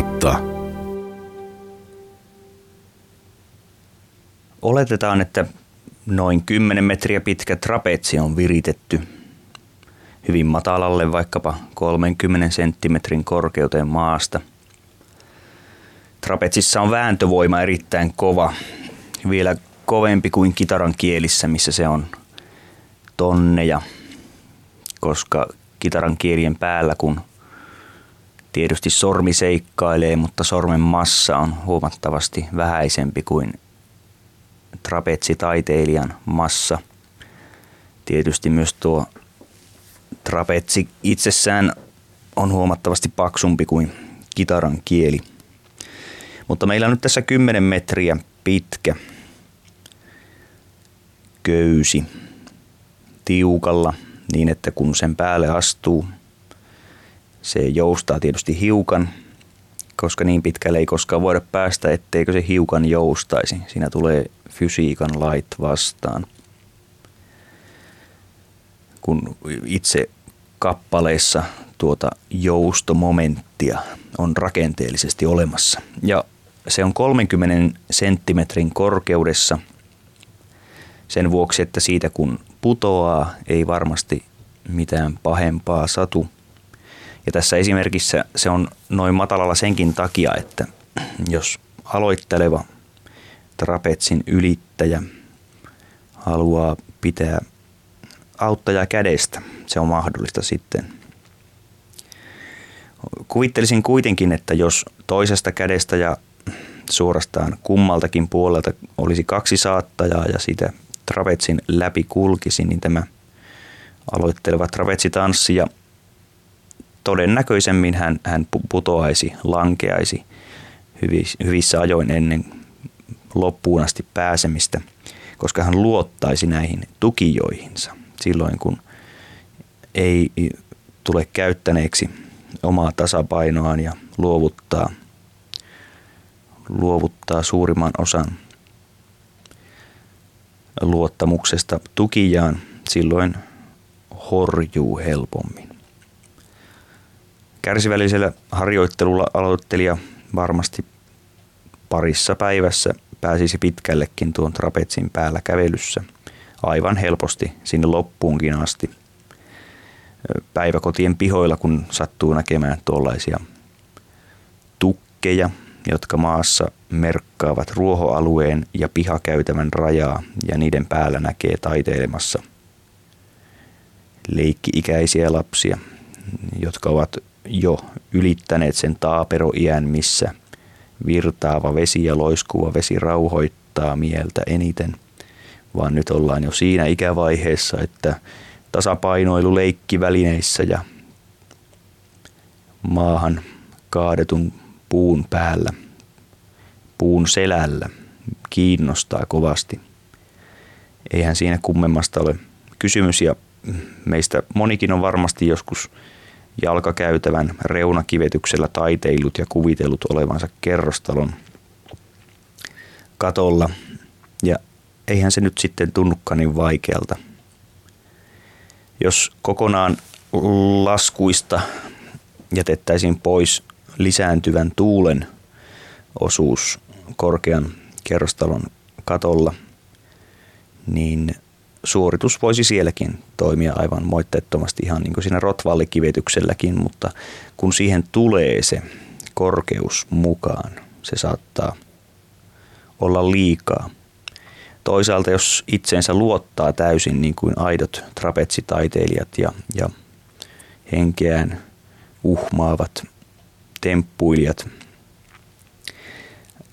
Liimatta. Oletetaan, että noin 10 metriä pitkä trapetsi on viritetty hyvin matalalle vaikkapa 30 senttimetrin korkeuteen maasta. Trapetsissa on vääntövoima erittäin kova, vielä kovempi kuin kitaran kielissä, missä se on tonneja, koska kitaran kielien päällä, kun tietysti sormi seikkailee, mutta sormen massa on huomattavasti vähäisempi kuin trapetsitaiteilijan massa. Tietysti myös tuo trapetsi itsessään on huomattavasti paksumpi kuin kitaran kieli. Mutta meillä on nyt tässä 10 metriä pitkä köysi tiukalla niin, että kun sen päälle astuu, se joustaa tietysti hiukan, koska niin pitkälle ei koskaan voida päästä, etteikö se hiukan joustaisi. Siinä tulee fysiikan lait vastaan. Kun itse kappaleissa tuota joustomomenttia on rakenteellisesti olemassa. Ja se on 30 senttimetrin korkeudessa sen vuoksi, että siitä kun putoaa, ei varmasti mitään pahempaa satu. Ja tässä esimerkissä se on noin matalalla senkin takia, että jos aloitteleva trapetsin ylittäjä haluaa pitää auttajaa kädestä, se on mahdollista sitten. Kuvittelisin kuitenkin, että jos toisesta kädestä ja suorastaan kummaltakin puolelta olisi kaksi saattajaa ja sitä trapetsin läpi kulkisi, niin tämä aloitteleva trapetsitanssi ja todennäköisemmin hän, hän putoaisi, lankeaisi hyvissä ajoin ennen loppuun asti pääsemistä, koska hän luottaisi näihin tukijoihinsa silloin, kun ei tule käyttäneeksi omaa tasapainoaan ja luovuttaa, luovuttaa suurimman osan luottamuksesta tukijaan, silloin horjuu helpommin. Kärsivällisellä harjoittelulla aloittelija varmasti parissa päivässä pääsisi pitkällekin tuon trapetsin päällä kävelyssä aivan helposti sinne loppuunkin asti. Päiväkotien pihoilla, kun sattuu näkemään tuollaisia tukkeja, jotka maassa merkkaavat ruohoalueen ja pihakäytävän rajaa ja niiden päällä näkee taiteilemassa leikki-ikäisiä lapsia, jotka ovat jo ylittäneet sen taaperoiän, missä virtaava vesi ja loiskuva vesi rauhoittaa mieltä eniten, vaan nyt ollaan jo siinä ikävaiheessa, että tasapainoilu leikkivälineissä ja maahan kaadetun puun päällä, puun selällä kiinnostaa kovasti. Eihän siinä kummemmasta ole kysymys ja meistä monikin on varmasti joskus jalkakäytävän reunakivetyksellä taiteilut ja kuvitellut olevansa kerrostalon katolla. Ja eihän se nyt sitten tunnukaan niin vaikealta. Jos kokonaan laskuista jätettäisiin pois lisääntyvän tuulen osuus korkean kerrostalon katolla, niin suoritus voisi sielläkin toimia aivan moitteettomasti ihan niin kuin siinä rotvallikivitykselläkin, mutta kun siihen tulee se korkeus mukaan, se saattaa olla liikaa. Toisaalta jos itseensä luottaa täysin niin kuin aidot trapetsitaiteilijat ja, ja henkeään uhmaavat temppuilijat,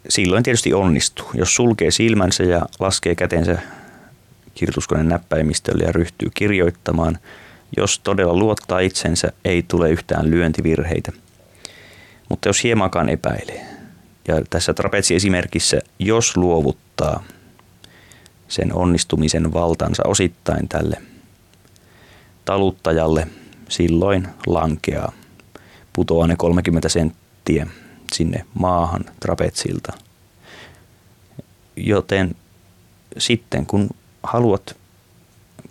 silloin tietysti onnistuu. Jos sulkee silmänsä ja laskee kätensä kirjoituskoneen näppäimistölle ja ryhtyy kirjoittamaan. Jos todella luottaa itsensä, ei tule yhtään lyöntivirheitä. Mutta jos hiemankaan epäilee, ja tässä trapetsi-esimerkissä, jos luovuttaa sen onnistumisen valtansa osittain tälle taluttajalle, silloin lankeaa. Putoaa ne 30 senttiä sinne maahan trapetsilta. Joten sitten kun haluat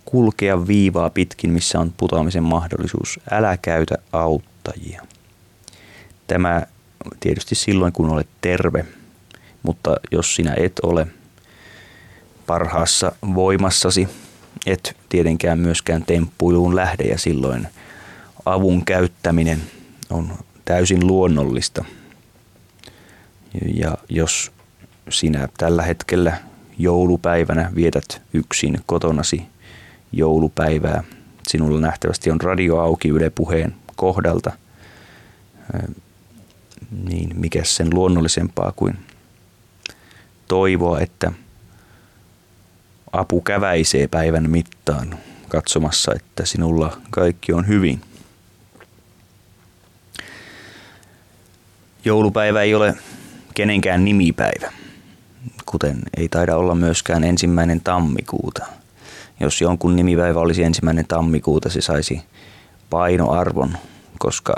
kulkea viivaa pitkin, missä on putoamisen mahdollisuus, älä käytä auttajia. Tämä tietysti silloin, kun olet terve, mutta jos sinä et ole parhaassa voimassasi, et tietenkään myöskään temppuiluun lähde ja silloin avun käyttäminen on täysin luonnollista. Ja jos sinä tällä hetkellä joulupäivänä vietät yksin kotonasi joulupäivää, sinulla nähtävästi on radio auki Yle Puheen kohdalta, niin mikä sen luonnollisempaa kuin toivoa, että apu käväisee päivän mittaan katsomassa, että sinulla kaikki on hyvin. Joulupäivä ei ole kenenkään nimipäivä, kuten ei taida olla myöskään ensimmäinen tammikuuta. Jos jonkun nimipäivä olisi ensimmäinen tammikuuta, se saisi painoarvon, koska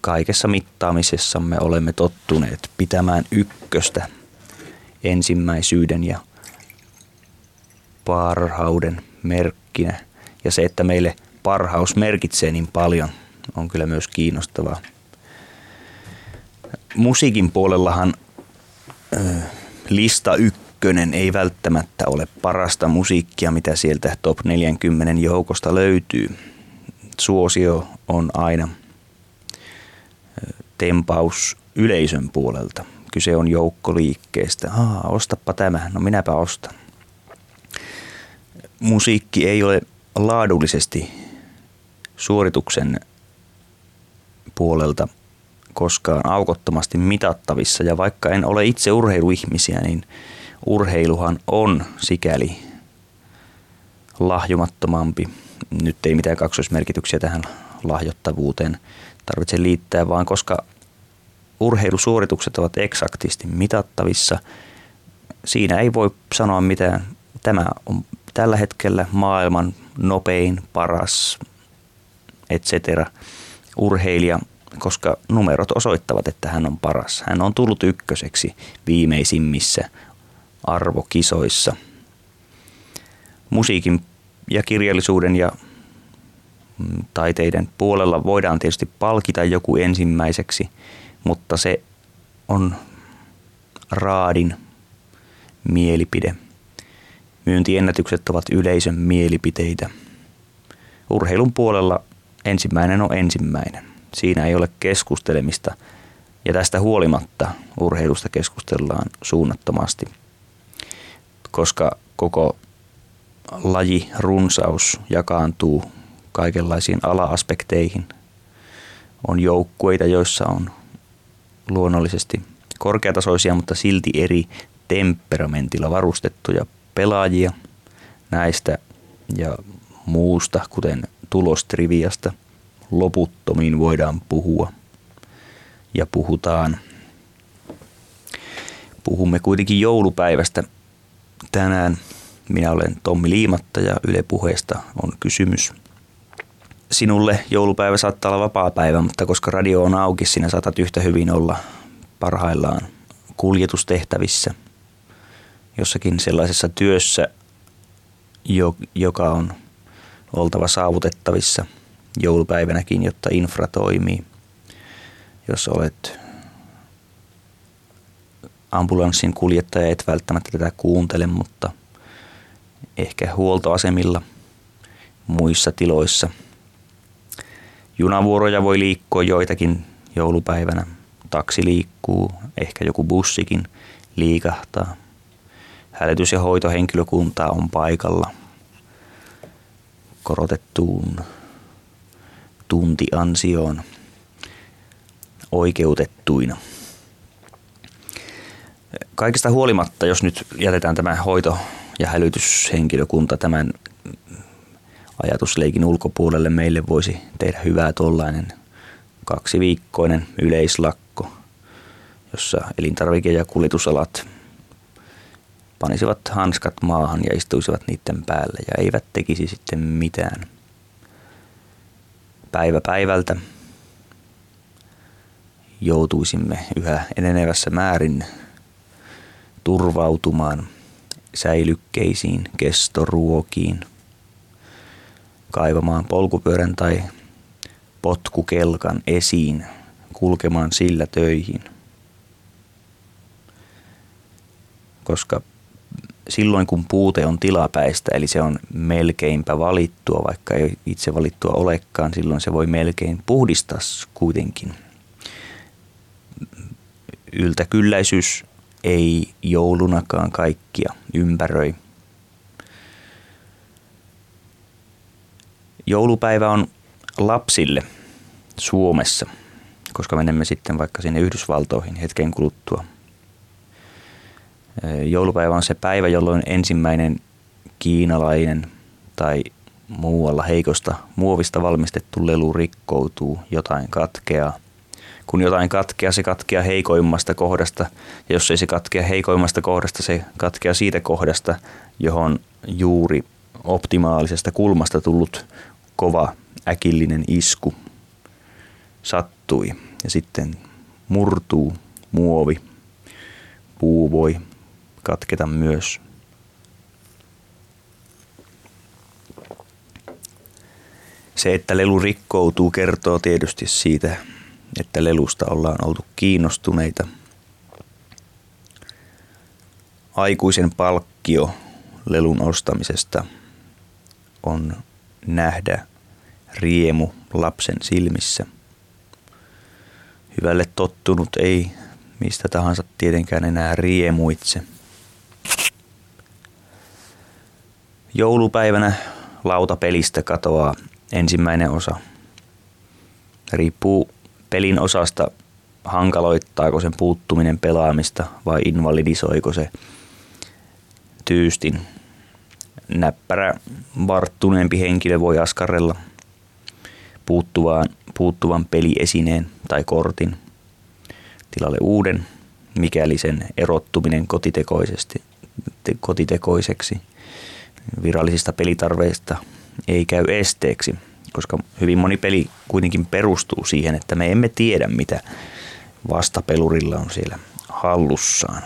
kaikessa mittaamisessamme olemme tottuneet pitämään ykköstä ensimmäisyyden ja parhauden merkkinä. Ja se, että meille parhaus merkitsee niin paljon, on kyllä myös kiinnostavaa. Musiikin puolellahan lista ykkönen ei välttämättä ole parasta musiikkia, mitä sieltä top 40 joukosta löytyy. Suosio on aina tempaus yleisön puolelta. Kyse on joukkoliikkeestä. Aa, ostappa tämä. No minäpä ostan. Musiikki ei ole laadullisesti suorituksen puolelta koskaan aukottomasti mitattavissa. Ja vaikka en ole itse urheiluihmisiä, niin urheiluhan on sikäli lahjomattomampi. Nyt ei mitään kaksoismerkityksiä tähän lahjottavuuteen tarvitse liittää, vaan koska urheilusuoritukset ovat eksaktisti mitattavissa, siinä ei voi sanoa mitään. Tämä on tällä hetkellä maailman nopein, paras, etc. urheilija, koska numerot osoittavat, että hän on paras. Hän on tullut ykköseksi viimeisimmissä arvokisoissa. Musiikin ja kirjallisuuden ja mm, taiteiden puolella voidaan tietysti palkita joku ensimmäiseksi, mutta se on raadin mielipide. Myyntiennätykset ovat yleisön mielipiteitä. Urheilun puolella ensimmäinen on ensimmäinen. Siinä ei ole keskustelemista ja tästä huolimatta urheilusta keskustellaan suunnattomasti, koska koko laji runsaus jakaantuu kaikenlaisiin ala-aspekteihin. On joukkueita, joissa on luonnollisesti korkeatasoisia, mutta silti eri temperamentilla varustettuja pelaajia näistä ja muusta, kuten tulostriviasta, loputtomiin voidaan puhua. Ja puhutaan. Puhumme kuitenkin joulupäivästä tänään. Minä olen Tommi Liimatta ja Yle Puheesta on kysymys. Sinulle joulupäivä saattaa olla vapaa päivä, mutta koska radio on auki, sinä saatat yhtä hyvin olla parhaillaan kuljetustehtävissä – jossakin sellaisessa työssä, joka on oltava saavutettavissa joulupäivänäkin, jotta infra toimii. Jos olet ambulanssin kuljettaja, et välttämättä tätä kuuntele, mutta ehkä huoltoasemilla, muissa tiloissa. Junavuoroja voi liikkua joitakin joulupäivänä. Taksi liikkuu, ehkä joku bussikin liikahtaa. Hälytys- ja hoitohenkilökuntaa on paikalla korotettuun tuntiansioon oikeutettuina. Kaikista huolimatta, jos nyt jätetään tämä hoito- ja hälytyshenkilökunta tämän ajatusleikin ulkopuolelle, meille voisi tehdä hyvää tuollainen kaksiviikkoinen yleislakko, jossa elintarvike- ja kuljetusalat panisivat hanskat maahan ja istuisivat niiden päälle ja eivät tekisi sitten mitään. Päivä päivältä joutuisimme yhä enenevässä määrin turvautumaan säilykkeisiin, kestoruokiin, kaivamaan polkupyörän tai potkukelkan esiin kulkemaan sillä töihin. Koska silloin kun puute on tilapäistä, eli se on melkeinpä valittua, vaikka ei itse valittua olekaan, silloin se voi melkein puhdistaa kuitenkin. Yltäkylläisyys ei joulunakaan kaikkia ympäröi. Joulupäivä on lapsille Suomessa, koska menemme sitten vaikka sinne Yhdysvaltoihin hetken kuluttua. Joulupäivä on se päivä, jolloin ensimmäinen kiinalainen tai muualla heikosta muovista valmistettu lelu rikkoutuu, jotain katkeaa. Kun jotain katkeaa, se katkeaa heikoimmasta kohdasta, ja jos ei se katkea heikoimmasta kohdasta, se katkeaa siitä kohdasta, johon juuri optimaalisesta kulmasta tullut kova äkillinen isku sattui ja sitten murtuu muovi. Puu voi katketa myös. Se, että lelu rikkoutuu, kertoo tietysti siitä, että lelusta ollaan oltu kiinnostuneita. Aikuisen palkkio lelun ostamisesta on nähdä riemu lapsen silmissä. Hyvälle tottunut ei mistä tahansa tietenkään enää riemuitse. Joulupäivänä lautapelistä katoaa ensimmäinen osa. Riippuu pelin osasta, hankaloittaako sen puuttuminen pelaamista vai invalidisoiko se tyystin. Näppärä, varttuneempi henkilö voi askarrella puuttuvan, puuttuvan peliesineen tai kortin tilalle uuden, mikäli sen erottuminen kotitekoisesti, kotitekoiseksi virallisista pelitarveista ei käy esteeksi, koska hyvin moni peli kuitenkin perustuu siihen, että me emme tiedä, mitä vastapelurilla on siellä hallussaan.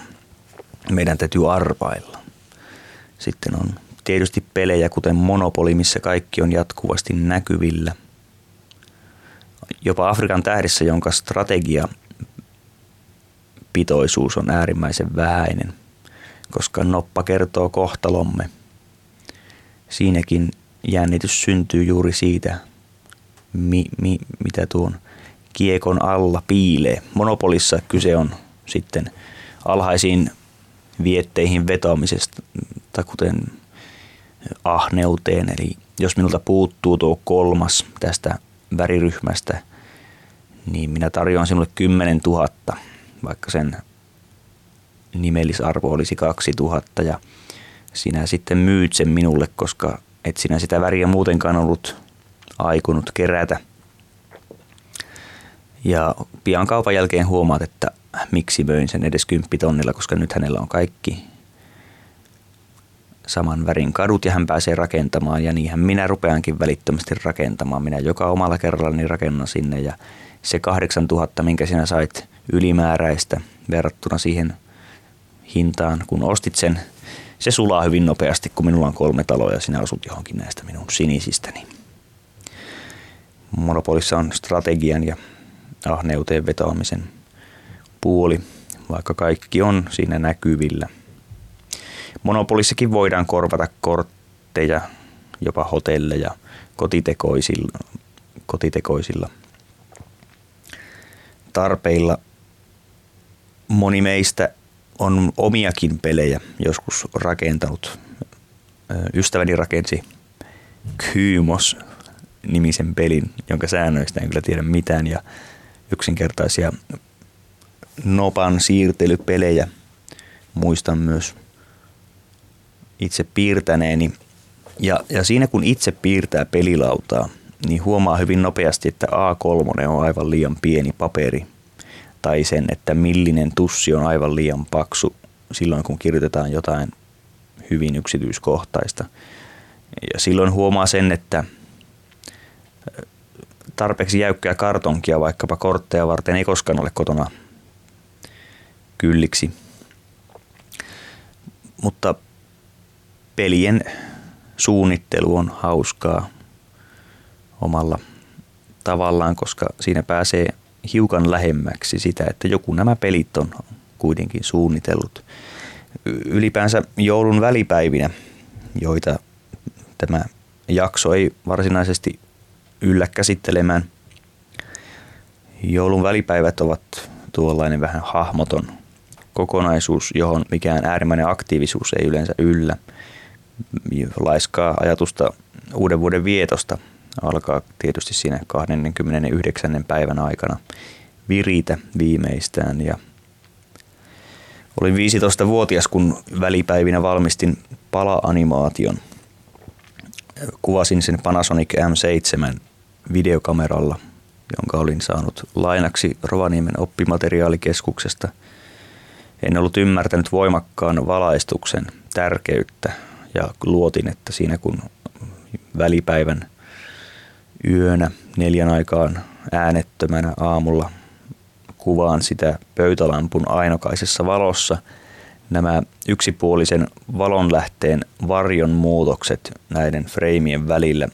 Meidän täytyy arvailla. Sitten on tietysti pelejä, kuten Monopoli, missä kaikki on jatkuvasti näkyvillä. Jopa Afrikan tähdissä, jonka strategia pitoisuus on äärimmäisen vähäinen, koska noppa kertoo kohtalomme. Siinäkin jännitys syntyy juuri siitä, mi, mi, mitä tuon kiekon alla piilee. Monopolissa kyse on sitten alhaisiin vietteihin vetoamisesta, kuten ahneuteen. Eli jos minulta puuttuu tuo kolmas tästä väriryhmästä, niin minä tarjoan sinulle 10 000, vaikka sen nimellisarvo olisi 2000 ja sinä sitten myyt sen minulle, koska et sinä sitä väriä muutenkaan ollut aikunut kerätä. Ja pian kaupan jälkeen huomaat, että miksi möin sen edes kymppitonnilla, koska nyt hänellä on kaikki saman värin kadut ja hän pääsee rakentamaan ja niinhän minä rupeankin välittömästi rakentamaan. Minä joka omalla kerrallani rakennan sinne ja se 8000, minkä sinä sait ylimääräistä verrattuna siihen hintaan, kun ostit sen, se sulaa hyvin nopeasti, kun minulla on kolme taloa ja sinä osut johonkin näistä minun sinisistäni. Monopolissa on strategian ja ahneuteen vetoamisen puoli, vaikka kaikki on siinä näkyvillä – Monopolissakin voidaan korvata kortteja, jopa hotelleja kotitekoisilla, kotitekoisilla tarpeilla. Moni meistä on omiakin pelejä joskus rakentanut. Ystäväni rakensi Kymos nimisen pelin, jonka säännöistä en kyllä tiedä mitään ja yksinkertaisia nopan siirtelypelejä. Muistan myös itse piirtäneeni. Ja, ja siinä kun itse piirtää pelilautaa, niin huomaa hyvin nopeasti, että A3 on aivan liian pieni paperi. Tai sen, että millinen tussi on aivan liian paksu silloin, kun kirjoitetaan jotain hyvin yksityiskohtaista. Ja silloin huomaa sen, että tarpeeksi jäykkää kartonkia vaikkapa kortteja varten ei koskaan ole kotona kylliksi. Mutta pelien suunnittelu on hauskaa omalla tavallaan, koska siinä pääsee hiukan lähemmäksi sitä, että joku nämä pelit on kuitenkin suunnitellut. Ylipäänsä joulun välipäivinä, joita tämä jakso ei varsinaisesti yllä käsittelemään. Joulun välipäivät ovat tuollainen vähän hahmoton kokonaisuus, johon mikään äärimmäinen aktiivisuus ei yleensä yllä. Laiskaa ajatusta uuden vuoden vietosta alkaa tietysti siinä 29. päivän aikana viritä viimeistään ja Olin 15-vuotias, kun välipäivinä valmistin pala-animaation. Kuvasin sen Panasonic M7 videokameralla, jonka olin saanut lainaksi Rovaniemen oppimateriaalikeskuksesta. En ollut ymmärtänyt voimakkaan valaistuksen tärkeyttä ja luotin, että siinä kun välipäivän yönä neljän aikaan äänettömänä aamulla kuvaan sitä pöytälampun ainokaisessa valossa. Nämä yksipuolisen valonlähteen varjon muutokset näiden freimien välillä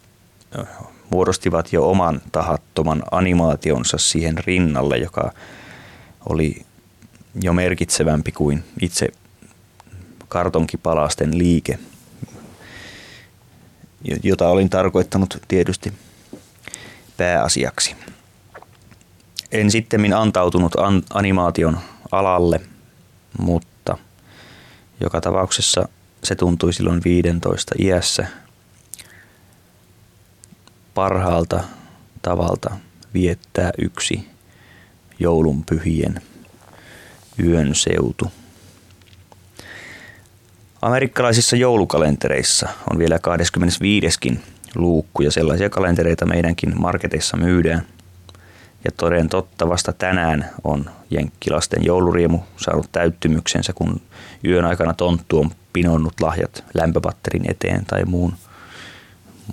muodostivat jo oman tahattoman animaationsa siihen rinnalle, joka oli jo merkitsevämpi kuin itse kartonkipalasten liike, jota olin tarkoittanut tietysti pääasiaksi en sitten antautunut an- animaation alalle, mutta joka tapauksessa se tuntui silloin 15 iässä parhaalta tavalta viettää yksi joulunpyhien yön seutu. Amerikkalaisissa joulukalentereissa on vielä 25. luukku ja sellaisia kalentereita meidänkin marketeissa myydään – ja toden totta vasta tänään on Jenkkilasten jouluriemu saanut täyttymyksensä, kun yön aikana tonttu on pinonnut lahjat lämpöpatterin eteen tai muun,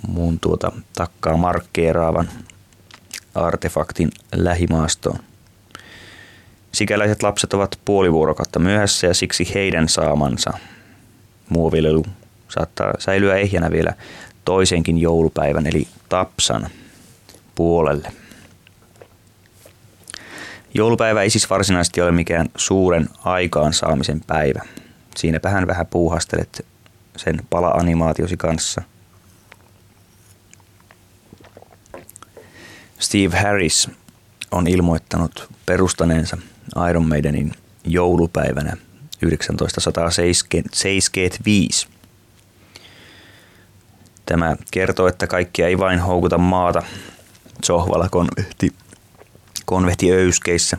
muun tuota, takkaa markkeeraavan artefaktin lähimaastoon. Sikäläiset lapset ovat puoli vuorokautta myöhässä ja siksi heidän saamansa muovilelu saattaa säilyä ehjänä vielä toisenkin joulupäivän eli Tapsan puolelle. Joulupäivä ei siis varsinaisesti ole mikään suuren aikaansaamisen päivä. Siinäpä hän vähän puuhastelet sen pala-animaatiosi kanssa. Steve Harris on ilmoittanut perustaneensa Iron Maidenin joulupäivänä 1975. Tämä kertoo, että kaikkia ei vain houkuta maata sohvalla konvehti konvehtiöyskeissä,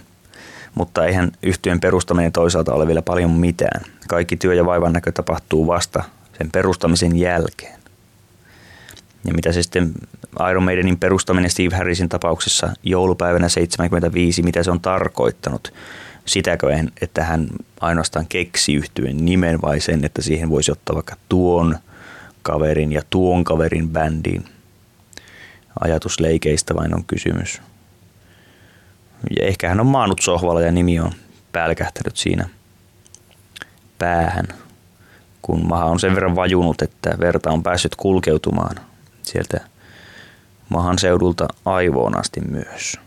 mutta eihän yhtyön perustaminen toisaalta ole vielä paljon mitään. Kaikki työ ja vaivan näkö tapahtuu vasta sen perustamisen jälkeen. Ja mitä se sitten Iron Maidenin perustaminen Steve Harrisin tapauksessa joulupäivänä 75, mitä se on tarkoittanut? Sitäkö, että hän ainoastaan keksi yhtyen nimen vai sen, että siihen voisi ottaa vaikka tuon kaverin ja tuon kaverin bändiin? Ajatusleikeistä vain on kysymys. Ja ehkä hän on maannut sohvalla ja nimi on pälkähtänyt siinä päähän, kun maha on sen verran vajunut, että verta on päässyt kulkeutumaan sieltä mahan seudulta aivoon asti myös.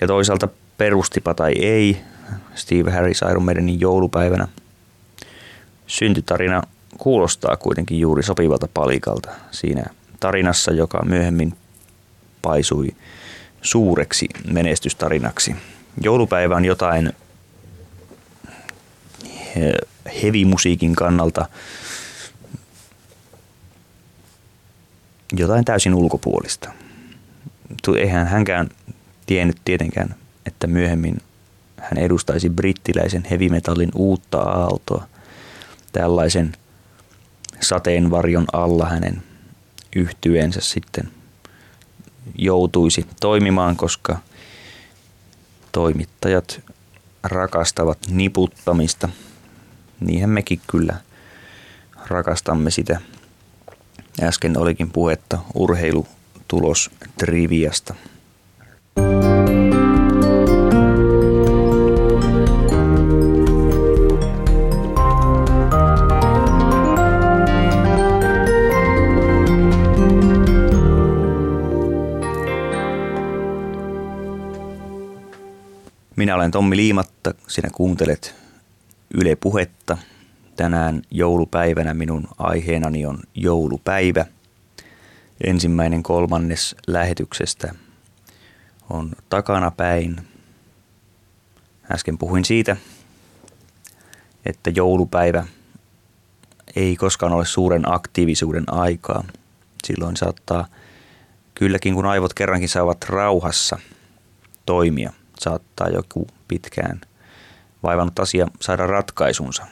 Ja toisaalta perustipa tai ei, Steve Harris Iron Maidenin joulupäivänä. Syntytarina kuulostaa kuitenkin juuri sopivalta palikalta siinä tarinassa, joka myöhemmin paisui suureksi menestystarinaksi. Joulupäivä on jotain hevimusiikin kannalta jotain täysin ulkopuolista. Eihän hänkään tiennyt tietenkään, että myöhemmin hän edustaisi brittiläisen hevimetallin uutta aaltoa. Tällaisen sateenvarjon alla hänen yhtyensä sitten – joutuisi toimimaan, koska toimittajat rakastavat niputtamista. Niinhän mekin kyllä rakastamme sitä. Äsken olikin puhetta urheilutulos triviasta. Minä olen Tommi Liimatta, sinä kuuntelet Yle Puhetta. Tänään joulupäivänä minun aiheenani on joulupäivä. Ensimmäinen kolmannes lähetyksestä on takana päin. Äsken puhuin siitä, että joulupäivä ei koskaan ole suuren aktiivisuuden aikaa. Silloin saattaa kylläkin, kun aivot kerrankin saavat rauhassa toimia, saattaa joku pitkään vaivannut asia saada ratkaisunsa.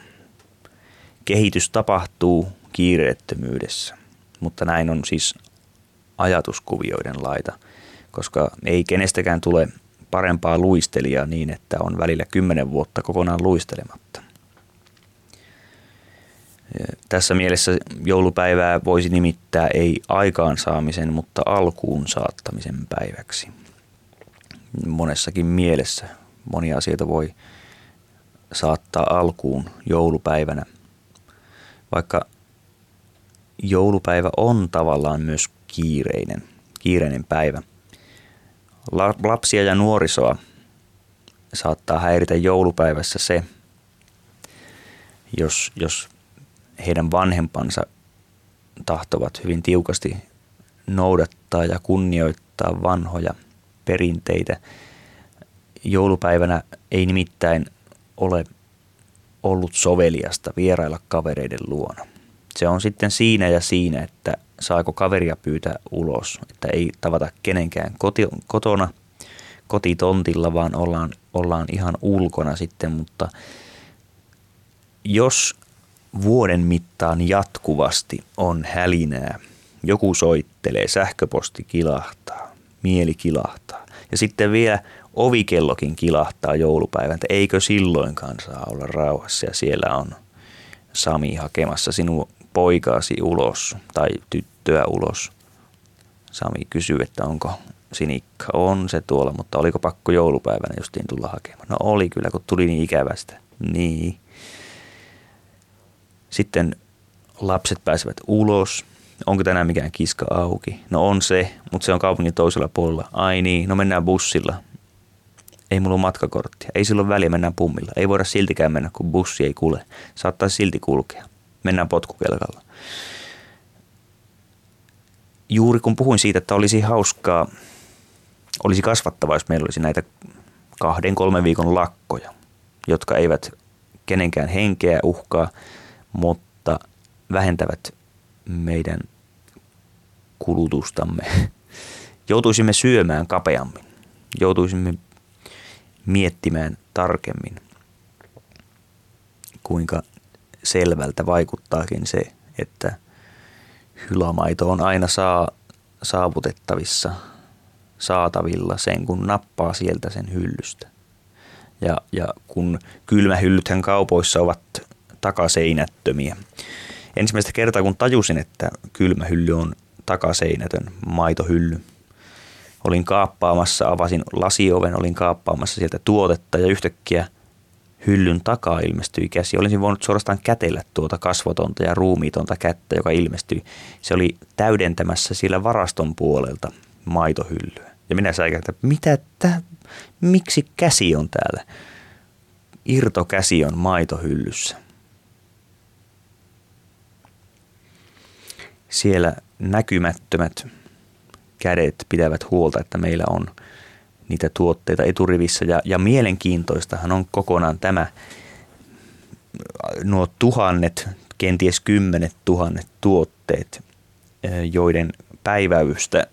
Kehitys tapahtuu kiireettömyydessä, mutta näin on siis ajatuskuvioiden laita, koska ei kenestäkään tule parempaa luistelijaa niin, että on välillä kymmenen vuotta kokonaan luistelematta. Tässä mielessä joulupäivää voisi nimittää ei aikaansaamisen, mutta alkuun saattamisen päiväksi. Monessakin mielessä monia asioita voi saattaa alkuun joulupäivänä. Vaikka joulupäivä on tavallaan myös kiireinen, kiireinen päivä. Lapsia ja nuorisoa saattaa häiritä joulupäivässä se, jos, jos heidän vanhempansa tahtovat hyvin tiukasti noudattaa ja kunnioittaa vanhoja perinteitä. Joulupäivänä ei nimittäin ole ollut soveliasta vierailla kavereiden luona. Se on sitten siinä ja siinä, että saako kaveria pyytää ulos, että ei tavata kenenkään koti, kotona, kotitontilla, vaan ollaan, ollaan ihan ulkona sitten, mutta jos vuoden mittaan jatkuvasti on hälinää, joku soittelee, sähköposti kilahtaa, mieli kilahtaa ja sitten vielä ovikellokin kilahtaa joulupäivän, että eikö silloinkaan saa olla rauhassa ja siellä on Sami hakemassa sinun poikaasi ulos tai tyttöä ulos. Sami kysyy, että onko Sinikka. On se tuolla, mutta oliko pakko joulupäivänä justiin tulla hakemaan? No oli kyllä, kun tuli niin ikävästä. Niin. Sitten lapset pääsevät ulos. Onko tänään mikään kiska auki? No on se, mutta se on kaupungin toisella puolella. Ai niin, no mennään bussilla ei mulla ole matkakorttia, ei silloin väliä, mennään pummilla. Ei voida siltikään mennä, kun bussi ei kulje. Saattaa silti kulkea. Mennään potkukelkalla. Juuri kun puhuin siitä, että olisi hauskaa, olisi kasvattavaa, jos meillä olisi näitä kahden, kolmen viikon lakkoja, jotka eivät kenenkään henkeä uhkaa, mutta vähentävät meidän kulutustamme. Joutuisimme syömään kapeammin. Joutuisimme miettimään tarkemmin, kuinka selvältä vaikuttaakin se, että hylamaito on aina saa, saavutettavissa, saatavilla sen, kun nappaa sieltä sen hyllystä. Ja, ja kun kylmähyllythän kaupoissa ovat takaseinättömiä. Ensimmäistä kertaa kun tajusin, että kylmähylly on takaseinätön maitohylly – olin kaappaamassa, avasin lasioven, olin kaappaamassa sieltä tuotetta ja yhtäkkiä hyllyn takaa ilmestyi käsi. Olisin voinut suorastaan kätellä tuota kasvotonta ja ruumiitonta kättä, joka ilmestyi. Se oli täydentämässä sillä varaston puolelta maitohyllyä. Ja minä säikäin, että mitä tämä, miksi käsi on täällä? Irtokäsi on maitohyllyssä. Siellä näkymättömät kädet pitävät huolta, että meillä on niitä tuotteita eturivissä. Ja, ja mielenkiintoistahan on kokonaan tämä, nuo tuhannet, kenties kymmenet tuhannet tuotteet, joiden päiväystä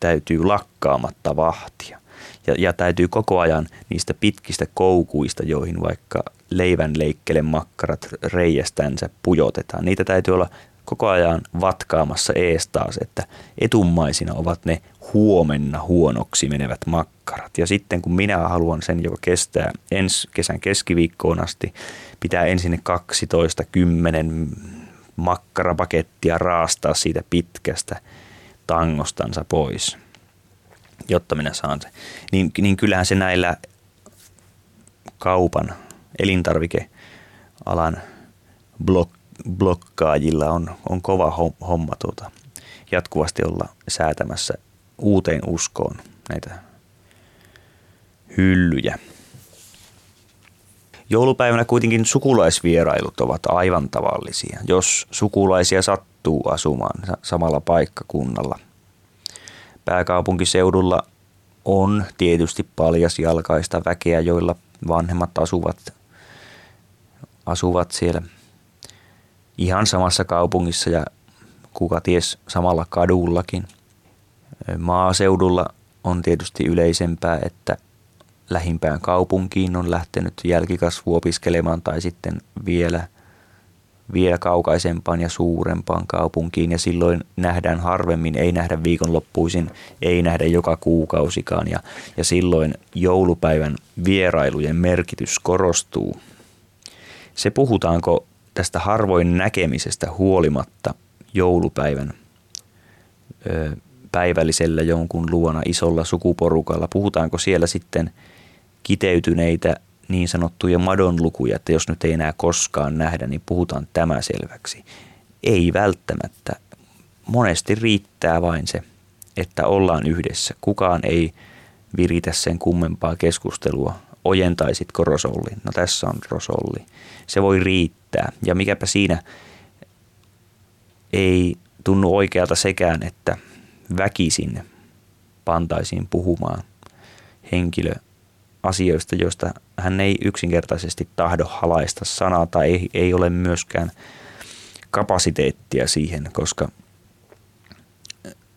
täytyy lakkaamatta vahtia. Ja, ja täytyy koko ajan niistä pitkistä koukuista, joihin vaikka leivän leikkele makkarat reijästänsä pujotetaan. Niitä täytyy olla koko ajan vatkaamassa ees taas, että etummaisina ovat ne huomenna huonoksi menevät makkarat. Ja sitten kun minä haluan sen, joka kestää ensi kesän keskiviikkoon asti, pitää ensin 12, 10 makkarapakettia raastaa siitä pitkästä tangostansa pois, jotta minä saan sen. Niin, niin kyllähän se näillä kaupan, elintarvikealan blok blokkaajilla on, on kova homma tuota, jatkuvasti olla säätämässä uuteen uskoon näitä hyllyjä. Joulupäivänä kuitenkin sukulaisvierailut ovat aivan tavallisia, jos sukulaisia sattuu asumaan samalla paikkakunnalla. Pääkaupunkiseudulla on tietysti paljasjalkaista väkeä, joilla vanhemmat asuvat, asuvat siellä ihan samassa kaupungissa ja kuka ties samalla kadullakin. Maaseudulla on tietysti yleisempää, että lähimpään kaupunkiin on lähtenyt jälkikasvu opiskelemaan tai sitten vielä, vielä kaukaisempaan ja suurempaan kaupunkiin ja silloin nähdään harvemmin, ei nähdä viikonloppuisin, ei nähdä joka kuukausikaan ja, ja silloin joulupäivän vierailujen merkitys korostuu. Se puhutaanko tästä harvoin näkemisestä huolimatta joulupäivän päivällisellä jonkun luona isolla sukuporukalla, puhutaanko siellä sitten – kiteytyneitä niin sanottuja madonlukuja, että jos nyt ei enää koskaan nähdä, niin puhutaan tämä selväksi. Ei välttämättä. Monesti riittää vain se, että ollaan yhdessä. Kukaan ei viritä sen kummempaa keskustelua. Ojentaisitko Rosolli? No tässä on Rosolli. Se voi riittää. Ja mikäpä siinä ei tunnu oikealta sekään, että väkisin pantaisiin puhumaan henkilö asioista, joista hän ei yksinkertaisesti tahdo halaista sanaa tai ei, ei ole myöskään kapasiteettia siihen, koska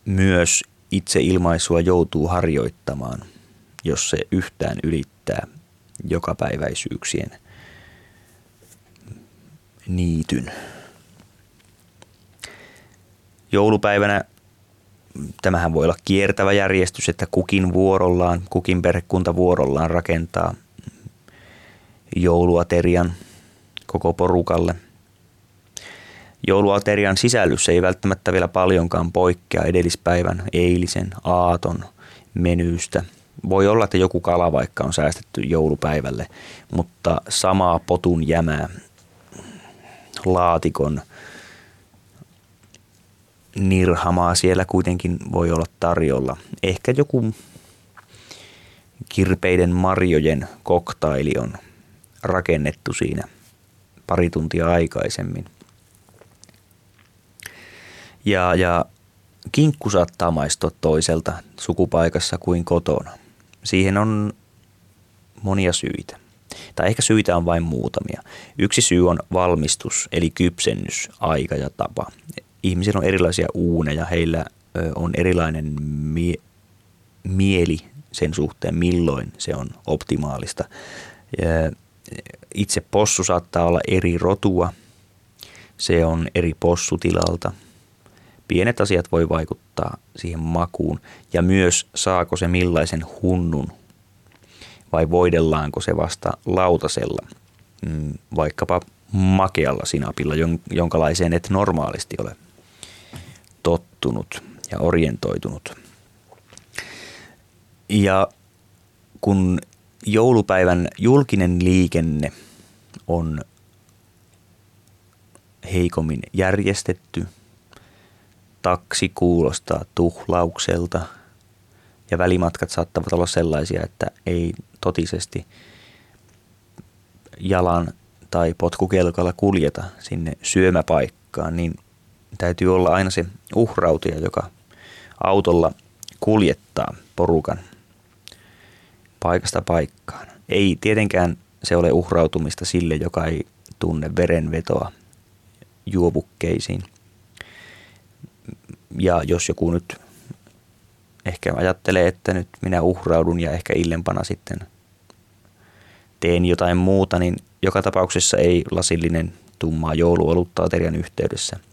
myös itse ilmaisua joutuu harjoittamaan, jos se yhtään ylittää jokapäiväisyyksien niityn. Joulupäivänä tämähän voi olla kiertävä järjestys, että kukin vuorollaan, kukin perhekunta vuorollaan rakentaa jouluaterian koko porukalle. Jouluaterian sisällys ei välttämättä vielä paljonkaan poikkea edellispäivän, eilisen, aaton menyystä. Voi olla, että joku kala vaikka on säästetty joulupäivälle, mutta samaa potun jämää laatikon – nirhamaa siellä kuitenkin voi olla tarjolla. Ehkä joku kirpeiden marjojen koktaili on rakennettu siinä pari tuntia aikaisemmin. Ja, ja kinkku saattaa maistua toiselta sukupaikassa kuin kotona. Siihen on monia syitä. Tai ehkä syitä on vain muutamia. Yksi syy on valmistus, eli kypsennys, aika ja tapa ihmisillä on erilaisia uuneja, heillä on erilainen mie- mieli sen suhteen, milloin se on optimaalista. Itse possu saattaa olla eri rotua, se on eri possutilalta. Pienet asiat voi vaikuttaa siihen makuun ja myös saako se millaisen hunnun vai voidellaanko se vasta lautasella, mm, vaikkapa makealla sinapilla, jonkalaiseen et normaalisti ole tottunut ja orientoitunut. Ja kun joulupäivän julkinen liikenne on heikommin järjestetty, taksi kuulostaa tuhlaukselta ja välimatkat saattavat olla sellaisia, että ei totisesti jalan tai potkukelkalla kuljeta sinne syömäpaikkaan, niin täytyy olla aina se uhrautuja, joka autolla kuljettaa porukan paikasta paikkaan. Ei tietenkään se ole uhrautumista sille, joka ei tunne verenvetoa juopukkeisiin. Ja jos joku nyt ehkä ajattelee, että nyt minä uhraudun ja ehkä illempana sitten teen jotain muuta, niin joka tapauksessa ei lasillinen tummaa jouluolutta aterian yhteydessä –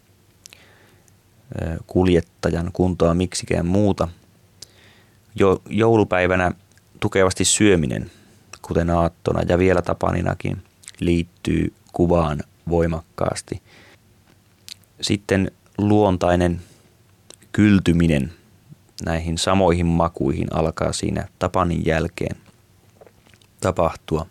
kuljettajan kuntoa miksikään muuta. Jo joulupäivänä tukevasti syöminen, kuten aattona ja vielä tapaninakin, liittyy kuvaan voimakkaasti. Sitten luontainen kyltyminen näihin samoihin makuihin alkaa siinä tapanin jälkeen tapahtua.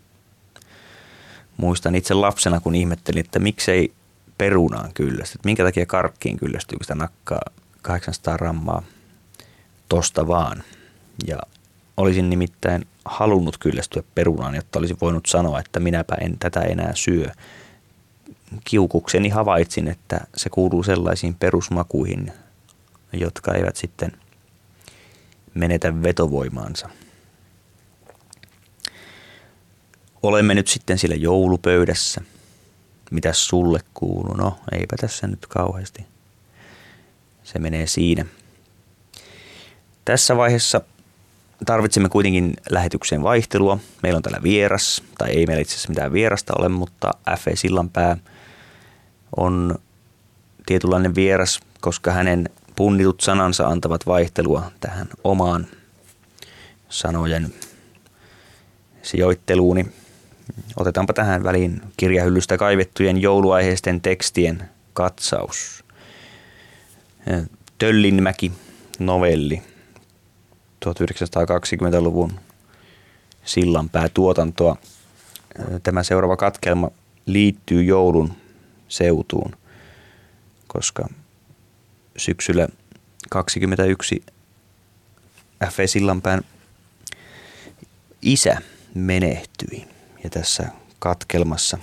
Muistan itse lapsena, kun ihmettelin, että miksei perunaan kyllästy. Minkä takia karkkiin kyllästyy, kun sitä nakkaa 800 rammaa tosta vaan. Ja Olisin nimittäin halunnut kyllästyä perunaan, jotta olisin voinut sanoa, että minäpä en tätä enää syö. Kiukukseni havaitsin, että se kuuluu sellaisiin perusmakuihin, jotka eivät sitten menetä vetovoimaansa. Olemme nyt sitten sillä joulupöydässä. Mitäs sulle kuuluu? No, eipä tässä nyt kauheasti. Se menee siinä. Tässä vaiheessa tarvitsemme kuitenkin lähetyksen vaihtelua. Meillä on täällä vieras, tai ei meillä itse asiassa mitään vierasta ole, mutta F.E. Sillanpää on tietynlainen vieras, koska hänen punnitut sanansa antavat vaihtelua tähän omaan sanojen sijoitteluuni. Otetaanpa tähän väliin kirjahyllystä kaivettujen jouluaiheisten tekstien katsaus. Töllinmäki novelli 1920-luvun sillanpää tuotantoa. Tämä seuraava katkelma liittyy joulun seutuun, koska syksyllä 21 F. Sillanpään isä menehtyi. Ja tässä katkelmassa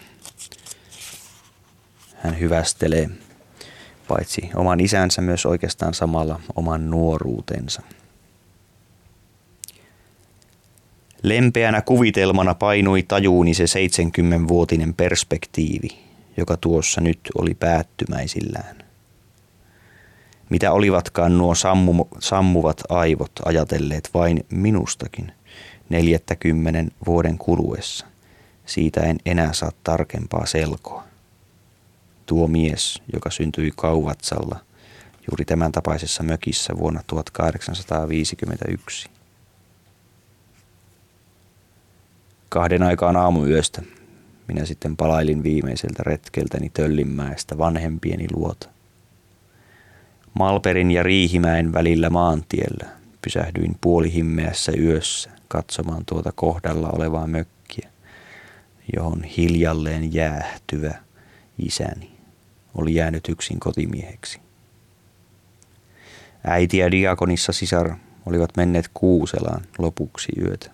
hän hyvästelee paitsi oman isänsä myös oikeastaan samalla oman nuoruutensa. Lempeänä kuvitelmana painui tajuuni se 70-vuotinen perspektiivi, joka tuossa nyt oli päättymäisillään. Mitä olivatkaan nuo sammu, sammuvat aivot ajatelleet vain minustakin neljättäkymmenen vuoden kuluessa. Siitä en enää saa tarkempaa selkoa. Tuo mies, joka syntyi Kauvatsalla juuri tämän tapaisessa mökissä vuonna 1851. Kahden aikaan aamuyöstä minä sitten palailin viimeiseltä retkeltäni Töllinmäestä vanhempieni luota. Malperin ja Riihimäen välillä maantiellä pysähdyin puolihimmeässä yössä katsomaan tuota kohdalla olevaa mökkiä, johon hiljalleen jäähtyvä isäni oli jäänyt yksin kotimieheksi. Äiti ja diakonissa sisar olivat menneet Kuuselaan lopuksi yötä.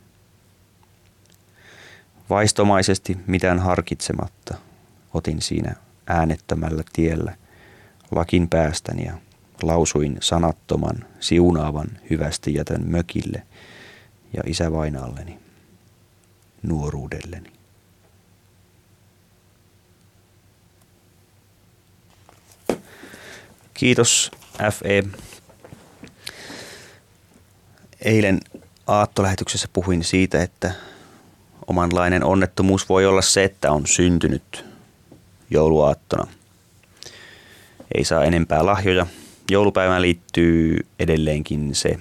Vaistomaisesti mitään harkitsematta otin siinä äänettömällä tiellä lakin päästäni ja lausuin sanattoman, siunaavan hyvästi jätön mökille ja isävainalleni, nuoruudelleni. Kiitos FE. Eilen aattolähetyksessä puhuin siitä, että omanlainen onnettomuus voi olla se, että on syntynyt jouluaattona. Ei saa enempää lahjoja. Joulupäivään liittyy edelleenkin se,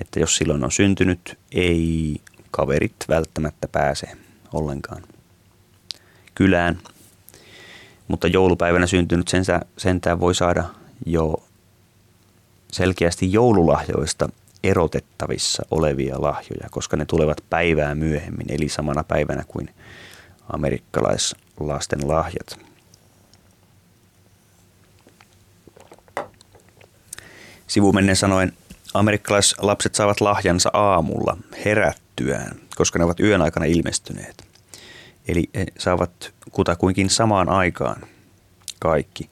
että jos silloin on syntynyt, ei kaverit välttämättä pääse ollenkaan kylään. Mutta joulupäivänä syntynyt sentään voi saada jo selkeästi joululahjoista erotettavissa olevia lahjoja, koska ne tulevat päivää myöhemmin, eli samana päivänä kuin amerikkalaislasten lahjat. Sivumennen sanoen, amerikkalaislapset saavat lahjansa aamulla herättyään, koska ne ovat yön aikana ilmestyneet. Eli he saavat kutakuinkin samaan aikaan kaikki.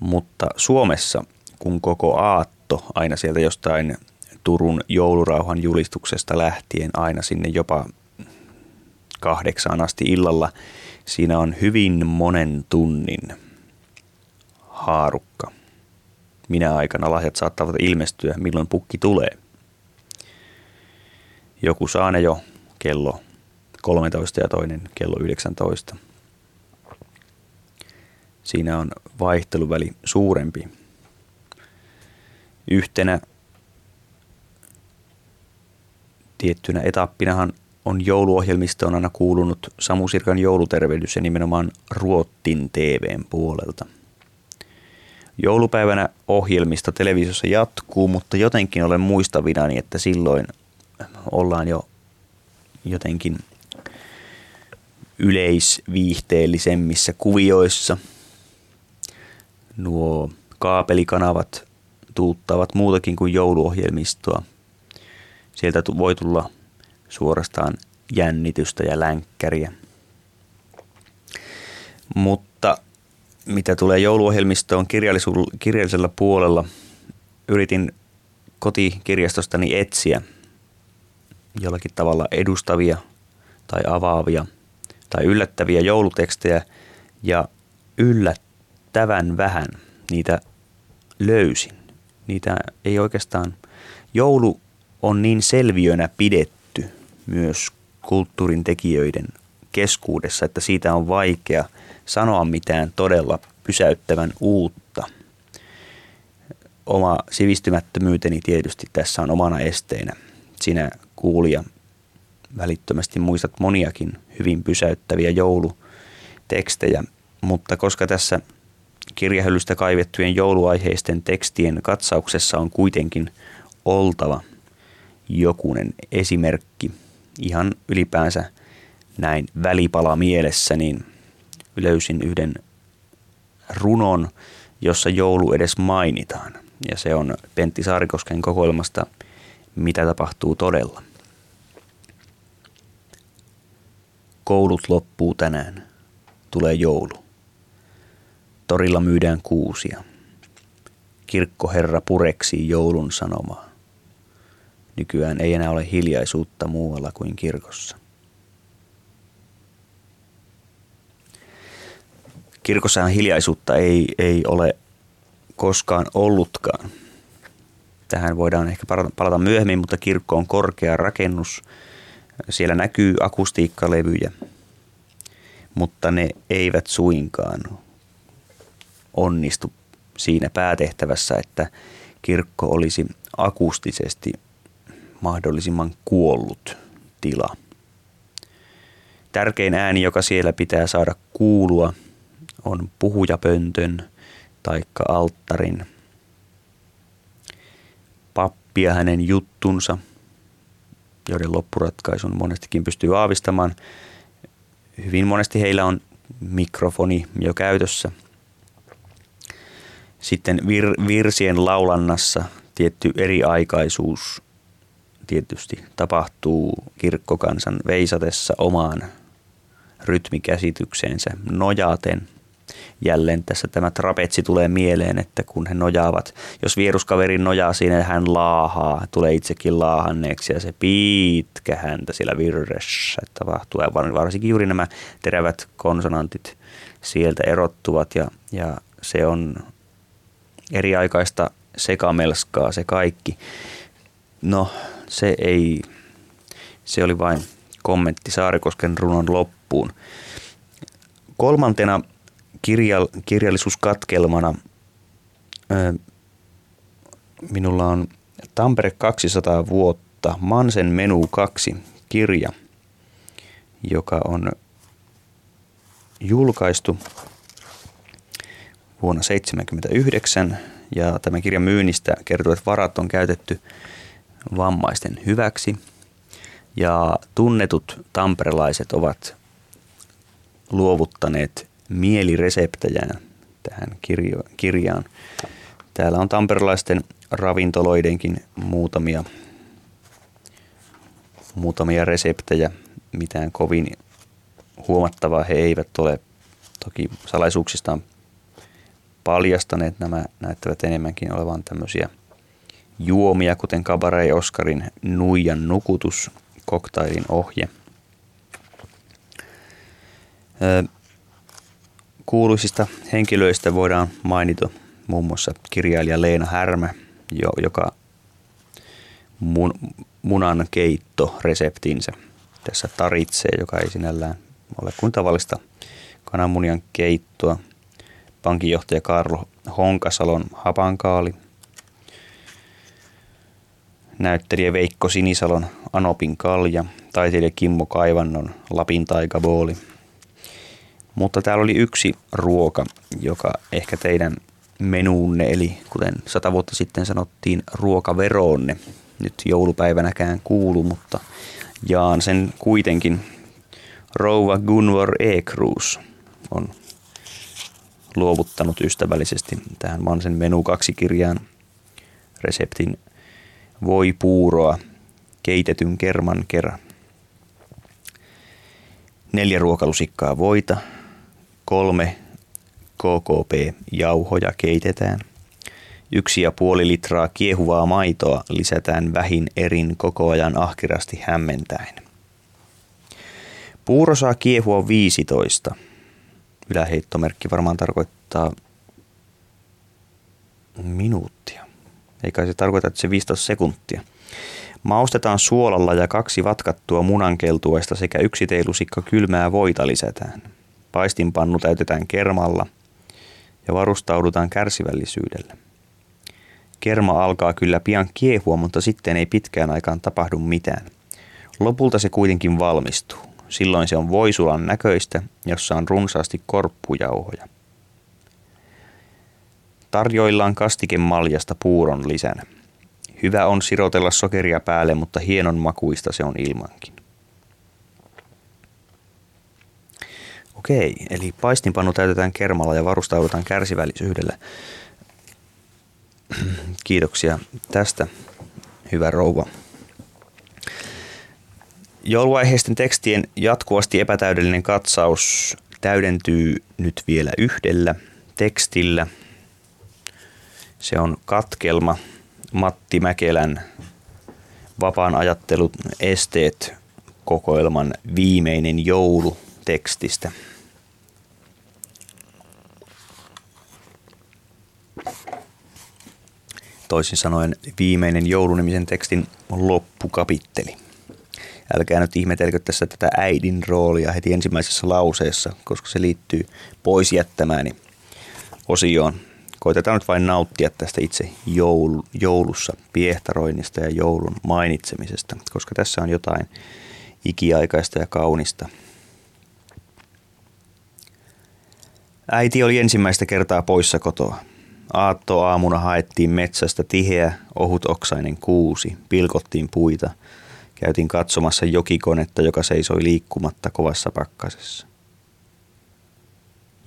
Mutta Suomessa, kun koko aatto aina sieltä jostain Turun joulurauhan julistuksesta lähtien aina sinne jopa kahdeksaan asti illalla. Siinä on hyvin monen tunnin haarukka. Minä aikana lahjat saattavat ilmestyä, milloin pukki tulee. Joku saa ne jo kello 13 ja toinen kello 19. Siinä on vaihteluväli suurempi. Yhtenä tiettynä etappinahan on jouluohjelmistoon aina kuulunut Samu Sirkan joulutervehdys ja nimenomaan Ruottin TVn puolelta. Joulupäivänä ohjelmista televisiossa jatkuu, mutta jotenkin olen muistavinani, että silloin ollaan jo jotenkin yleisviihteellisemmissä kuvioissa. Nuo kaapelikanavat tuuttavat muutakin kuin jouluohjelmistoa – Sieltä voi tulla suorastaan jännitystä ja länkkäriä. Mutta mitä tulee jouluohjelmistoon kirjallisella puolella, yritin kotikirjastostani etsiä jollakin tavalla edustavia tai avaavia tai yllättäviä joulutekstejä ja yllättävän vähän niitä löysin. Niitä ei oikeastaan, joulu on niin selviönä pidetty myös kulttuurin tekijöiden keskuudessa, että siitä on vaikea sanoa mitään todella pysäyttävän uutta. Oma sivistymättömyyteni tietysti tässä on omana esteenä. Sinä kuulija välittömästi muistat moniakin hyvin pysäyttäviä joulutekstejä, mutta koska tässä kirjahyllystä kaivettujen jouluaiheisten tekstien katsauksessa on kuitenkin oltava jokunen esimerkki ihan ylipäänsä näin välipala mielessä, niin löysin yhden runon, jossa joulu edes mainitaan. Ja se on Pentti Saarikosken kokoelmasta Mitä tapahtuu todella. Koulut loppuu tänään. Tulee joulu. Torilla myydään kuusia. Kirkkoherra pureksii joulun sanomaa. Nykyään ei enää ole hiljaisuutta muualla kuin kirkossa. Kirkossahan hiljaisuutta ei, ei ole koskaan ollutkaan. Tähän voidaan ehkä palata myöhemmin, mutta kirkko on korkea rakennus. Siellä näkyy akustiikkalevyjä, mutta ne eivät suinkaan onnistu siinä päätehtävässä, että kirkko olisi akustisesti mahdollisimman kuollut tila. Tärkein ääni, joka siellä pitää saada kuulua, on puhujapöntön taikka alttarin pappi ja hänen juttunsa, joiden loppuratkaisun monestikin pystyy aavistamaan. Hyvin monesti heillä on mikrofoni jo käytössä. Sitten vir- virsien laulannassa tietty eriaikaisuus tietysti tapahtuu kirkkokansan veisatessa omaan rytmikäsitykseensä nojaten – jälleen tässä tämä trapetsi tulee mieleen, että kun he nojaavat, jos vieruskaveri nojaa siinä, hän laahaa, tulee itsekin laahanneeksi ja se pitkä häntä siellä virressä tapahtuu. Ja varsinkin juuri nämä terävät konsonantit sieltä erottuvat ja, ja se on eriaikaista sekamelskaa se kaikki. No se ei, se oli vain kommentti Saarikosken runon loppuun. Kolmantena kirjal, kirjallisuuskatkelmana minulla on Tampere 200 vuotta, Mansen Menu 2 kirja, joka on julkaistu vuonna 1979 ja tämän kirjan myynnistä kertoo, varat on käytetty vammaisten hyväksi. Ja tunnetut tamperelaiset ovat luovuttaneet mielireseptejä tähän kirjo, kirjaan. Täällä on tamperelaisten ravintoloidenkin muutamia, muutamia reseptejä. Mitään kovin huomattavaa he eivät ole toki salaisuuksistaan paljastaneet. Nämä näyttävät enemmänkin olevan tämmöisiä juomia, kuten Kabarei Oskarin Nuijan nukutus, koktailin ohje. Kuuluisista henkilöistä voidaan mainita muun muassa kirjailija Leena Härmä, joka mun, munan keitto reseptinsä tässä taritsee, joka ei sinällään ole kuin tavallista kananmunian keittoa. Pankinjohtaja Karlo Honkasalon hapankaali. Näyttelijä Veikko Sinisalon Anopin kalja. Taiteilija Kimmo Kaivannon Lapin taikabooli – mutta täällä oli yksi ruoka, joka ehkä teidän menuunne, eli kuten sata vuotta sitten sanottiin, ruokaveroonne, nyt joulupäivänäkään kuulu, mutta jaan sen kuitenkin. Rouva Gunvor Ekrus on luovuttanut ystävällisesti tähän Mansen menu kaksi kirjaan reseptin voi puuroa keitetyn kerman kerran. Neljä ruokalusikkaa voita, kolme KKP-jauhoja keitetään. Yksi ja puoli litraa kiehuvaa maitoa lisätään vähin erin koko ajan ahkerasti hämmentäen. Puuro saa kiehua 15. Yläheittomerkki varmaan tarkoittaa minuuttia. Eikä se tarkoita, että se 15 sekuntia. Maustetaan suolalla ja kaksi vatkattua munankeltuesta sekä yksi teilusikka kylmää voita lisätään. Paistinpannu täytetään kermalla ja varustaudutaan kärsivällisyydellä. Kerma alkaa kyllä pian kiehua, mutta sitten ei pitkään aikaan tapahdu mitään. Lopulta se kuitenkin valmistuu. Silloin se on voisulan näköistä, jossa on runsaasti korppujauhoja. Tarjoillaan kastike maljasta puuron lisänä. Hyvä on sirotella sokeria päälle, mutta hienon makuista se on ilmankin. Okei, eli paistinpannu täytetään kermalla ja varustaudutaan kärsivällisyydellä. Kiitoksia tästä, hyvä rouva. Jouluaiheisten tekstien jatkuvasti epätäydellinen katsaus täydentyy nyt vielä yhdellä tekstillä. Se on katkelma Matti Mäkelän vapaan ajattelun esteet kokoelman viimeinen joulu tekstistä. Toisin sanoen viimeinen joulunimisen tekstin loppukapitteli. Älkää nyt ihmetelkö tässä tätä äidin roolia heti ensimmäisessä lauseessa, koska se liittyy pois jättämääni osioon. Koitetaan nyt vain nauttia tästä itse joulu, joulussa piehtaroinnista ja joulun mainitsemisesta, koska tässä on jotain ikiaikaista ja kaunista. Äiti oli ensimmäistä kertaa poissa kotoa. Aatto aamuna haettiin metsästä tiheä, ohutoksainen kuusi, pilkottiin puita – Käytiin katsomassa jokikonetta, joka seisoi liikkumatta kovassa pakkasessa.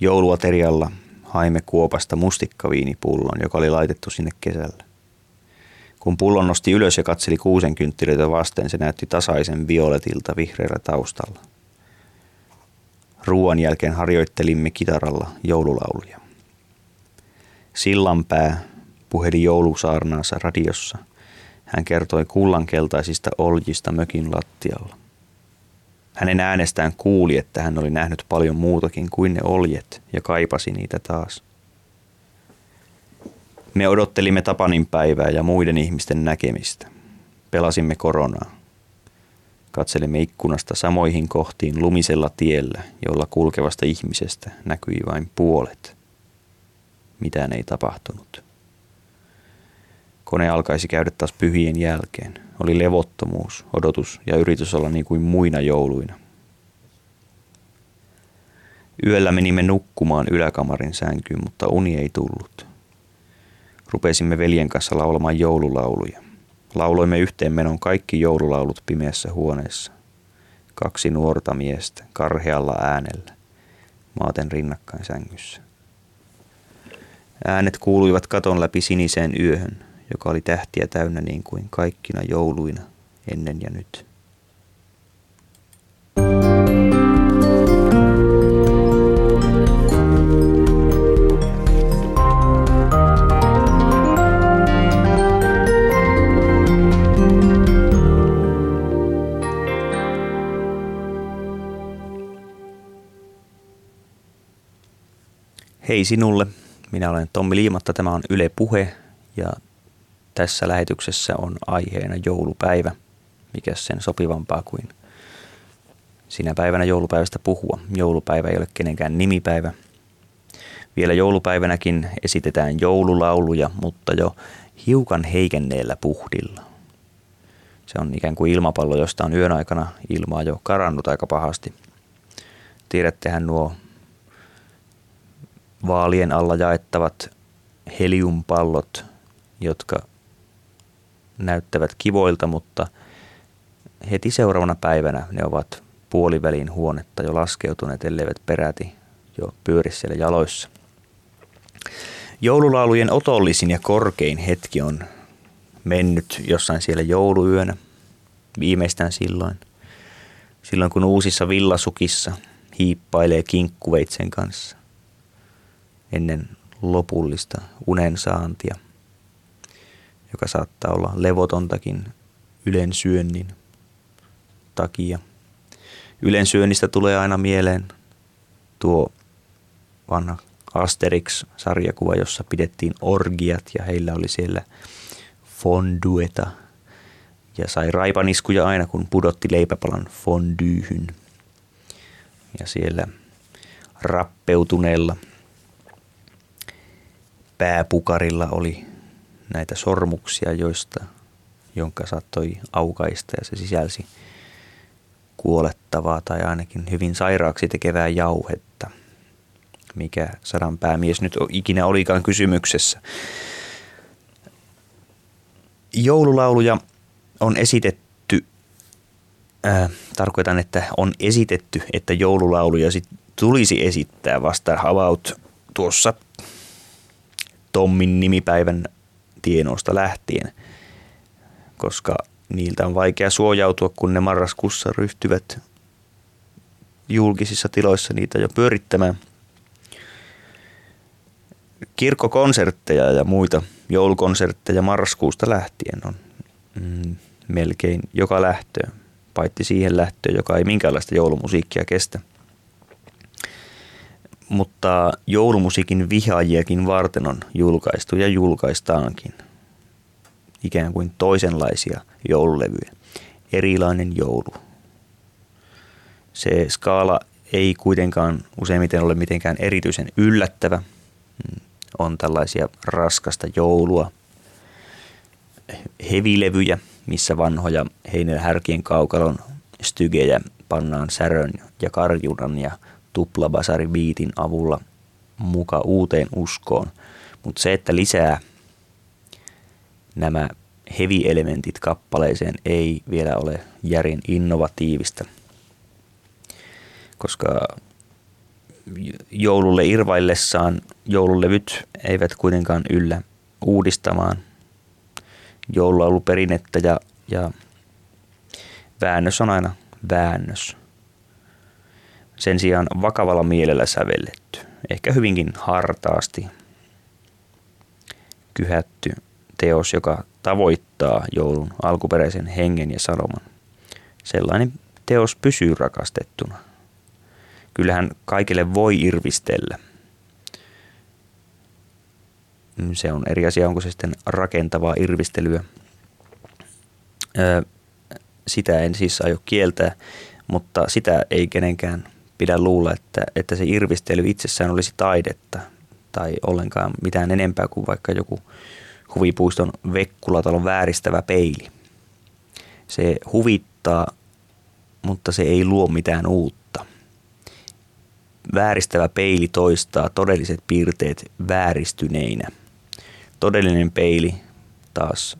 Jouluaterialla haimme kuopasta mustikkaviinipullon, joka oli laitettu sinne kesällä. Kun pullon nosti ylös ja katseli kuusen kynttilöitä vasten, se näytti tasaisen violetilta vihreällä taustalla. Ruoan jälkeen harjoittelimme kitaralla joululauluja. Sillanpää puheli joulusaarnaansa radiossa – hän kertoi kullankeltaisista oljista mökin lattialla. Hänen äänestään kuuli, että hän oli nähnyt paljon muutakin kuin ne oljet ja kaipasi niitä taas. Me odottelimme Tapanin päivää ja muiden ihmisten näkemistä. Pelasimme koronaa. Katselimme ikkunasta samoihin kohtiin lumisella tiellä, jolla kulkevasta ihmisestä näkyi vain puolet. Mitään ei tapahtunut. Kone alkaisi käydä taas pyhien jälkeen. Oli levottomuus, odotus ja yritys olla niin kuin muina jouluina. Yöllä menimme nukkumaan yläkamarin sänkyyn, mutta uni ei tullut. Rupesimme veljen kanssa laulamaan joululauluja. Lauloimme yhteen menon kaikki joululaulut pimeässä huoneessa. Kaksi nuorta miestä karhealla äänellä, maaten rinnakkain sängyssä. Äänet kuuluivat katon läpi siniseen yöhön, joka oli tähtiä täynnä niin kuin kaikkina jouluina ennen ja nyt. Hei sinulle, minä olen Tommi Liimatta, tämä on Yle Puhe ja tässä lähetyksessä on aiheena joulupäivä. Mikä sen sopivampaa kuin sinä päivänä joulupäivästä puhua. Joulupäivä ei ole kenenkään nimipäivä. Vielä joulupäivänäkin esitetään joululauluja, mutta jo hiukan heikenneellä puhdilla. Se on ikään kuin ilmapallo, josta on yön aikana ilmaa jo karannut aika pahasti. Tiedättehän nuo vaalien alla jaettavat heliumpallot, jotka näyttävät kivoilta, mutta heti seuraavana päivänä ne ovat puolivälin huonetta jo laskeutuneet, elleivät peräti jo pyöri siellä jaloissa. Joululaulujen otollisin ja korkein hetki on mennyt jossain siellä jouluyönä. viimeistään silloin. Silloin kun uusissa villasukissa hiippailee kinkkuveitsen kanssa ennen lopullista unen saantia, joka saattaa olla levotontakin ylensyönnin takia. Ylensyönnistä tulee aina mieleen tuo vanha Asterix-sarjakuva, jossa pidettiin orgiat ja heillä oli siellä fondueta ja sai raipaniskuja aina kun pudotti leipäpalan fondyyhyn. Ja siellä rappeutuneella pääpukarilla oli näitä sormuksia, joista, jonka saattoi aukaista ja se sisälsi kuolettavaa tai ainakin hyvin sairaaksi tekevää jauhetta, mikä sadan päämies nyt ikinä olikaan kysymyksessä. Joululauluja on esitetty, äh, tarkoitan, että on esitetty, että joululauluja sit tulisi esittää vasta about tuossa Tommin nimipäivän tienoista lähtien, koska niiltä on vaikea suojautua, kun ne marraskuussa ryhtyvät julkisissa tiloissa niitä jo pyörittämään. Kirkkokonsertteja ja muita joulukonsertteja marraskuusta lähtien on mm, melkein joka lähtöön, paitsi siihen lähtöön, joka ei minkäänlaista joulumusiikkia kestä. Mutta joulumusiikin vihaajiakin varten on julkaistu ja julkaistaankin ikään kuin toisenlaisia joululevyjä. Erilainen joulu. Se skaala ei kuitenkaan useimmiten ole mitenkään erityisen yllättävä. Mm, on tällaisia raskasta joulua, hevilevyjä, missä vanhoja heinän härkien kaukalon stygejä pannaan särön ja karjunan ja tuplabasaribiitin avulla muka uuteen uskoon. Mutta se, että lisää nämä heavy-elementit kappaleeseen ei vielä ole järin innovatiivista, koska joululle irvaillessaan joululevyt eivät kuitenkaan yllä uudistamaan joululauluperinnettä ja, ja väännös on aina väännös. Sen sijaan vakavalla mielellä sävelletty, ehkä hyvinkin hartaasti kyhätty teos, joka tavoittaa joulun alkuperäisen hengen ja sanoman. Sellainen teos pysyy rakastettuna. Kyllähän kaikille voi irvistellä. Se on eri asia, onko se sitten rakentavaa irvistelyä. Sitä en siis aio kieltää, mutta sitä ei kenenkään pidä luulla, että, että se irvistely itsessään olisi taidetta tai ollenkaan mitään enempää kuin vaikka joku huvipuiston Vekkulatalon vääristävä peili. Se huvittaa, mutta se ei luo mitään uutta. Vääristävä peili toistaa todelliset piirteet vääristyneinä. Todellinen peili taas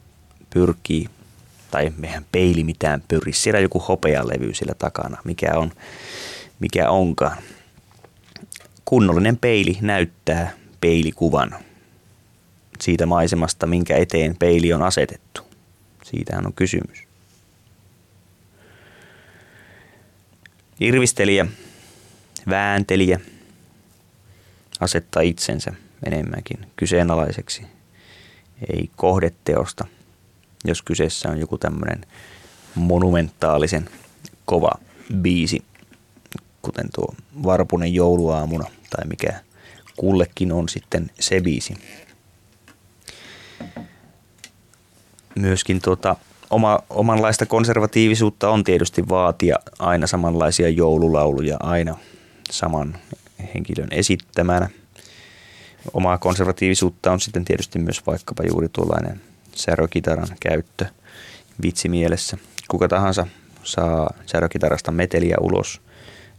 pyrkii, tai mehän peili mitään pyri. Siellä joku hopealevy sillä takana, mikä on, mikä onkaan. Kunnollinen peili näyttää peilikuvan siitä maisemasta, minkä eteen peili on asetettu. Siitähän on kysymys. Irvistelijä, vääntelijä asettaa itsensä enemmänkin kyseenalaiseksi, ei kohdeteosta, jos kyseessä on joku tämmöinen monumentaalisen kova biisi, kuten tuo Varpunen jouluaamuna tai mikä kullekin on sitten se biisi myöskin tuota, oma, omanlaista konservatiivisuutta on tietysti vaatia aina samanlaisia joululauluja aina saman henkilön esittämänä. Omaa konservatiivisuutta on sitten tietysti myös vaikkapa juuri tuollainen särökitaran käyttö vitsimielessä. Kuka tahansa saa särökitarasta meteliä ulos.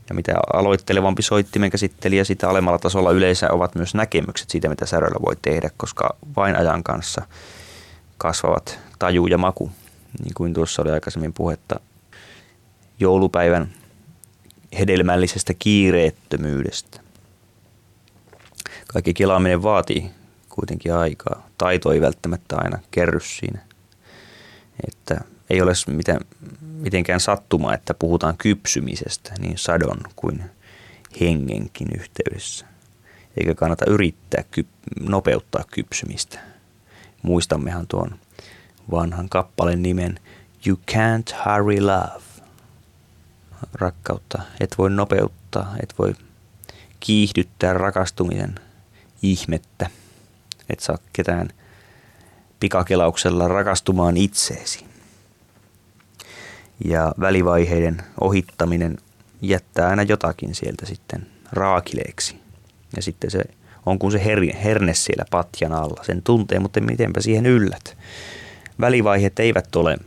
Ja mitä aloittelevampi soittimen käsittelijä, sitä alemmalla tasolla yleensä ovat myös näkemykset siitä, mitä säröllä voi tehdä, koska vain ajan kanssa – kasvavat taju ja maku, niin kuin tuossa oli aikaisemmin puhetta joulupäivän hedelmällisestä kiireettömyydestä. Kaikki kelaaminen vaatii kuitenkin aikaa. Taito ei välttämättä aina kerry siinä. Että ei ole mitään mitenkään sattuma, että puhutaan kypsymisestä niin sadon kuin hengenkin yhteydessä. Eikä kannata yrittää kyp- nopeuttaa kypsymistä. Muistammehan tuon vanhan kappaleen nimen You can't hurry love. Rakkautta et voi nopeuttaa, et voi kiihdyttää rakastumisen ihmettä. Et saa ketään pikakelauksella rakastumaan itseesi. Ja välivaiheiden ohittaminen jättää aina jotakin sieltä sitten raakileeksi. Ja sitten se on kuin se her- herne siellä patjan alla. Sen tuntee, mutta mitenpä siihen yllät. Välivaiheet eivät ole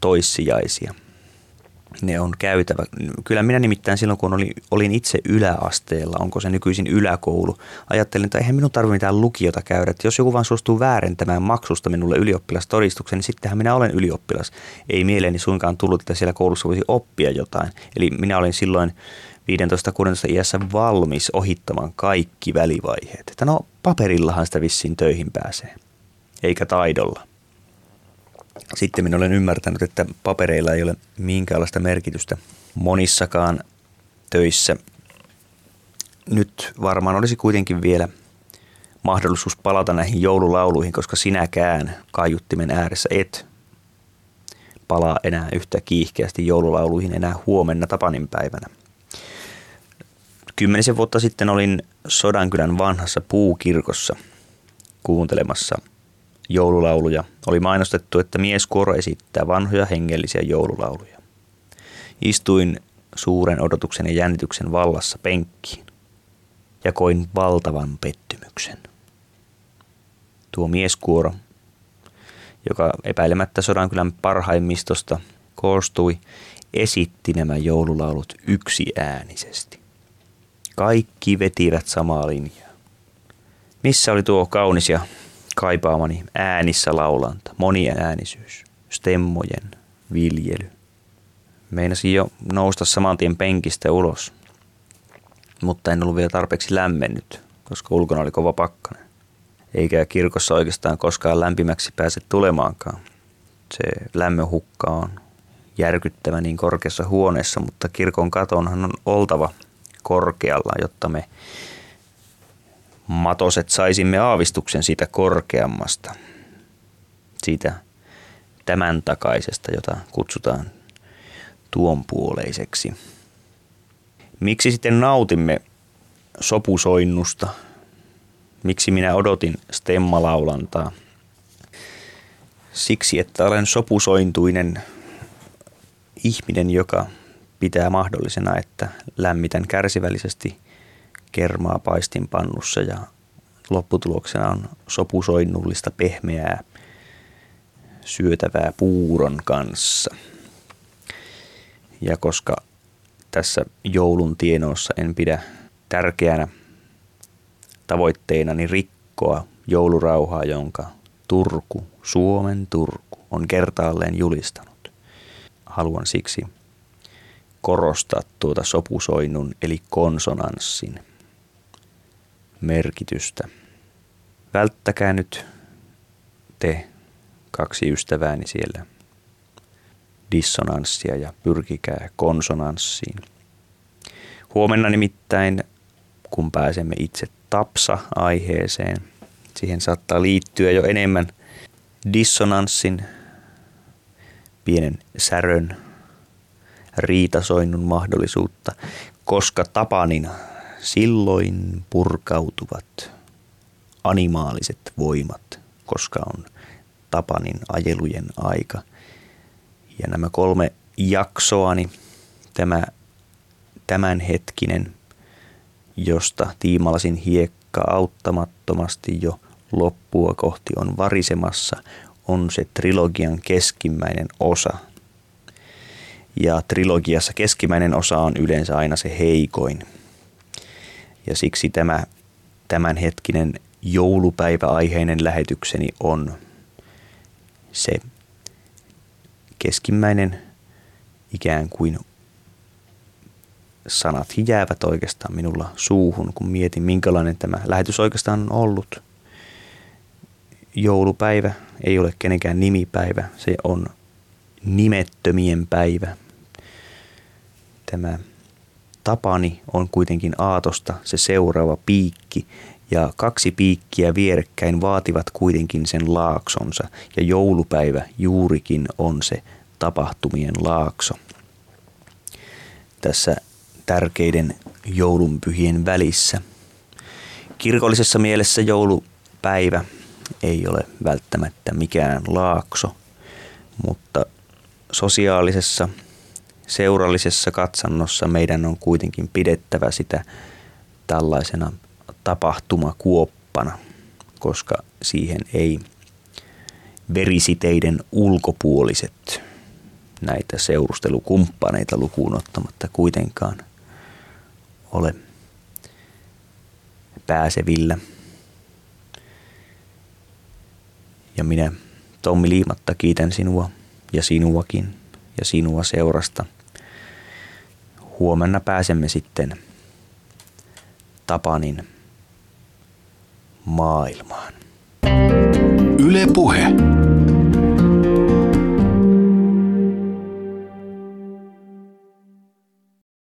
toissijaisia. Ne on käytävä. Kyllä minä nimittäin silloin, kun olin, olin itse yläasteella, onko se nykyisin yläkoulu, ajattelin, että eihän minun tarvitse mitään lukiota käydä. Että jos joku vaan suostuu väärentämään maksusta minulle ylioppilastodistuksen, niin sittenhän minä olen ylioppilas. Ei mieleeni suinkaan tullut, että siellä koulussa voisi oppia jotain. Eli minä olin silloin 15-16 iässä valmis ohittamaan kaikki välivaiheet. Että no paperillahan sitä vissiin töihin pääsee, eikä taidolla. Sitten minä olen ymmärtänyt, että papereilla ei ole minkäänlaista merkitystä monissakaan töissä. Nyt varmaan olisi kuitenkin vielä mahdollisuus palata näihin joululauluihin, koska sinäkään kaiuttimen ääressä et palaa enää yhtä kiihkeästi joululauluihin enää huomenna Tapanin päivänä. Kymmenisen vuotta sitten olin Sodankylän vanhassa puukirkossa kuuntelemassa – joululauluja oli mainostettu, että mieskuoro esittää vanhoja hengellisiä joululauluja. Istuin suuren odotuksen ja jännityksen vallassa penkkiin ja koin valtavan pettymyksen. Tuo mieskuoro, joka epäilemättä Sodankylän parhaimmistosta koostui, esitti nämä joululaulut yksiäänisesti. Kaikki vetivät samaa linjaa. Missä oli tuo kaunis ja kaipaamani äänissä laulanta, moniäänisyys, stemmojen viljely. Meinasin jo nousta saman tien penkistä ulos, mutta en ollut vielä tarpeeksi lämmennyt, koska ulkona oli kova pakkanen. Eikä kirkossa oikeastaan koskaan lämpimäksi pääse tulemaankaan. Se lämmönhukka on järkyttävä niin korkeassa huoneessa, mutta kirkon katonhan on oltava korkealla, jotta me matoset saisimme aavistuksen siitä korkeammasta, siitä tämän takaisesta, jota kutsutaan tuonpuoleiseksi. Miksi sitten nautimme sopusoinnusta? Miksi minä odotin stemmalaulantaa? Siksi, että olen sopusointuinen ihminen, joka pitää mahdollisena, että lämmitän kärsivällisesti kermaa paistinpannussa ja lopputuloksena on sopusoinnullista pehmeää syötävää puuron kanssa. Ja koska tässä joulun tienoissa en pidä tärkeänä tavoitteenani rikkoa joulurauhaa, jonka Turku, Suomen Turku, on kertaalleen julistanut. Haluan siksi korostaa tuota sopusoinnun eli konsonanssin merkitystä. Välttäkää nyt te kaksi ystävääni siellä dissonanssia ja pyrkikää konsonanssiin. Huomenna nimittäin, kun pääsemme itse tapsa-aiheeseen, siihen saattaa liittyä jo enemmän dissonanssin, pienen särön, riitasoinnun mahdollisuutta, koska Tapanin Silloin purkautuvat animaaliset voimat, koska on Tapanin ajelujen aika. Ja nämä kolme jaksoani, tämä tämänhetkinen, josta tiimalasin hiekka auttamattomasti jo loppua kohti on varisemassa, on se trilogian keskimmäinen osa. Ja trilogiassa keskimmäinen osa on yleensä aina se heikoin – ja siksi tämä tämänhetkinen joulupäiväaiheinen lähetykseni on se keskimmäinen ikään kuin sanat jäävät oikeastaan minulla suuhun, kun mietin minkälainen tämä lähetys oikeastaan on ollut. Joulupäivä ei ole kenenkään nimipäivä, se on nimettömien päivä. Tämä Tapani on kuitenkin aatosta se seuraava piikki, ja kaksi piikkiä vierekkäin vaativat kuitenkin sen laaksonsa, ja joulupäivä juurikin on se tapahtumien laakso. Tässä tärkeiden joulunpyhien välissä. Kirkollisessa mielessä joulupäivä ei ole välttämättä mikään laakso, mutta sosiaalisessa, seurallisessa katsannossa meidän on kuitenkin pidettävä sitä tällaisena tapahtumakuoppana, koska siihen ei verisiteiden ulkopuoliset näitä seurustelukumppaneita lukuun ottamatta kuitenkaan ole pääsevillä. Ja minä Tommi Liimatta kiitän sinua ja sinuakin ja sinua seurasta. Huomenna pääsemme sitten Tapanin maailmaan. Yle Puhe.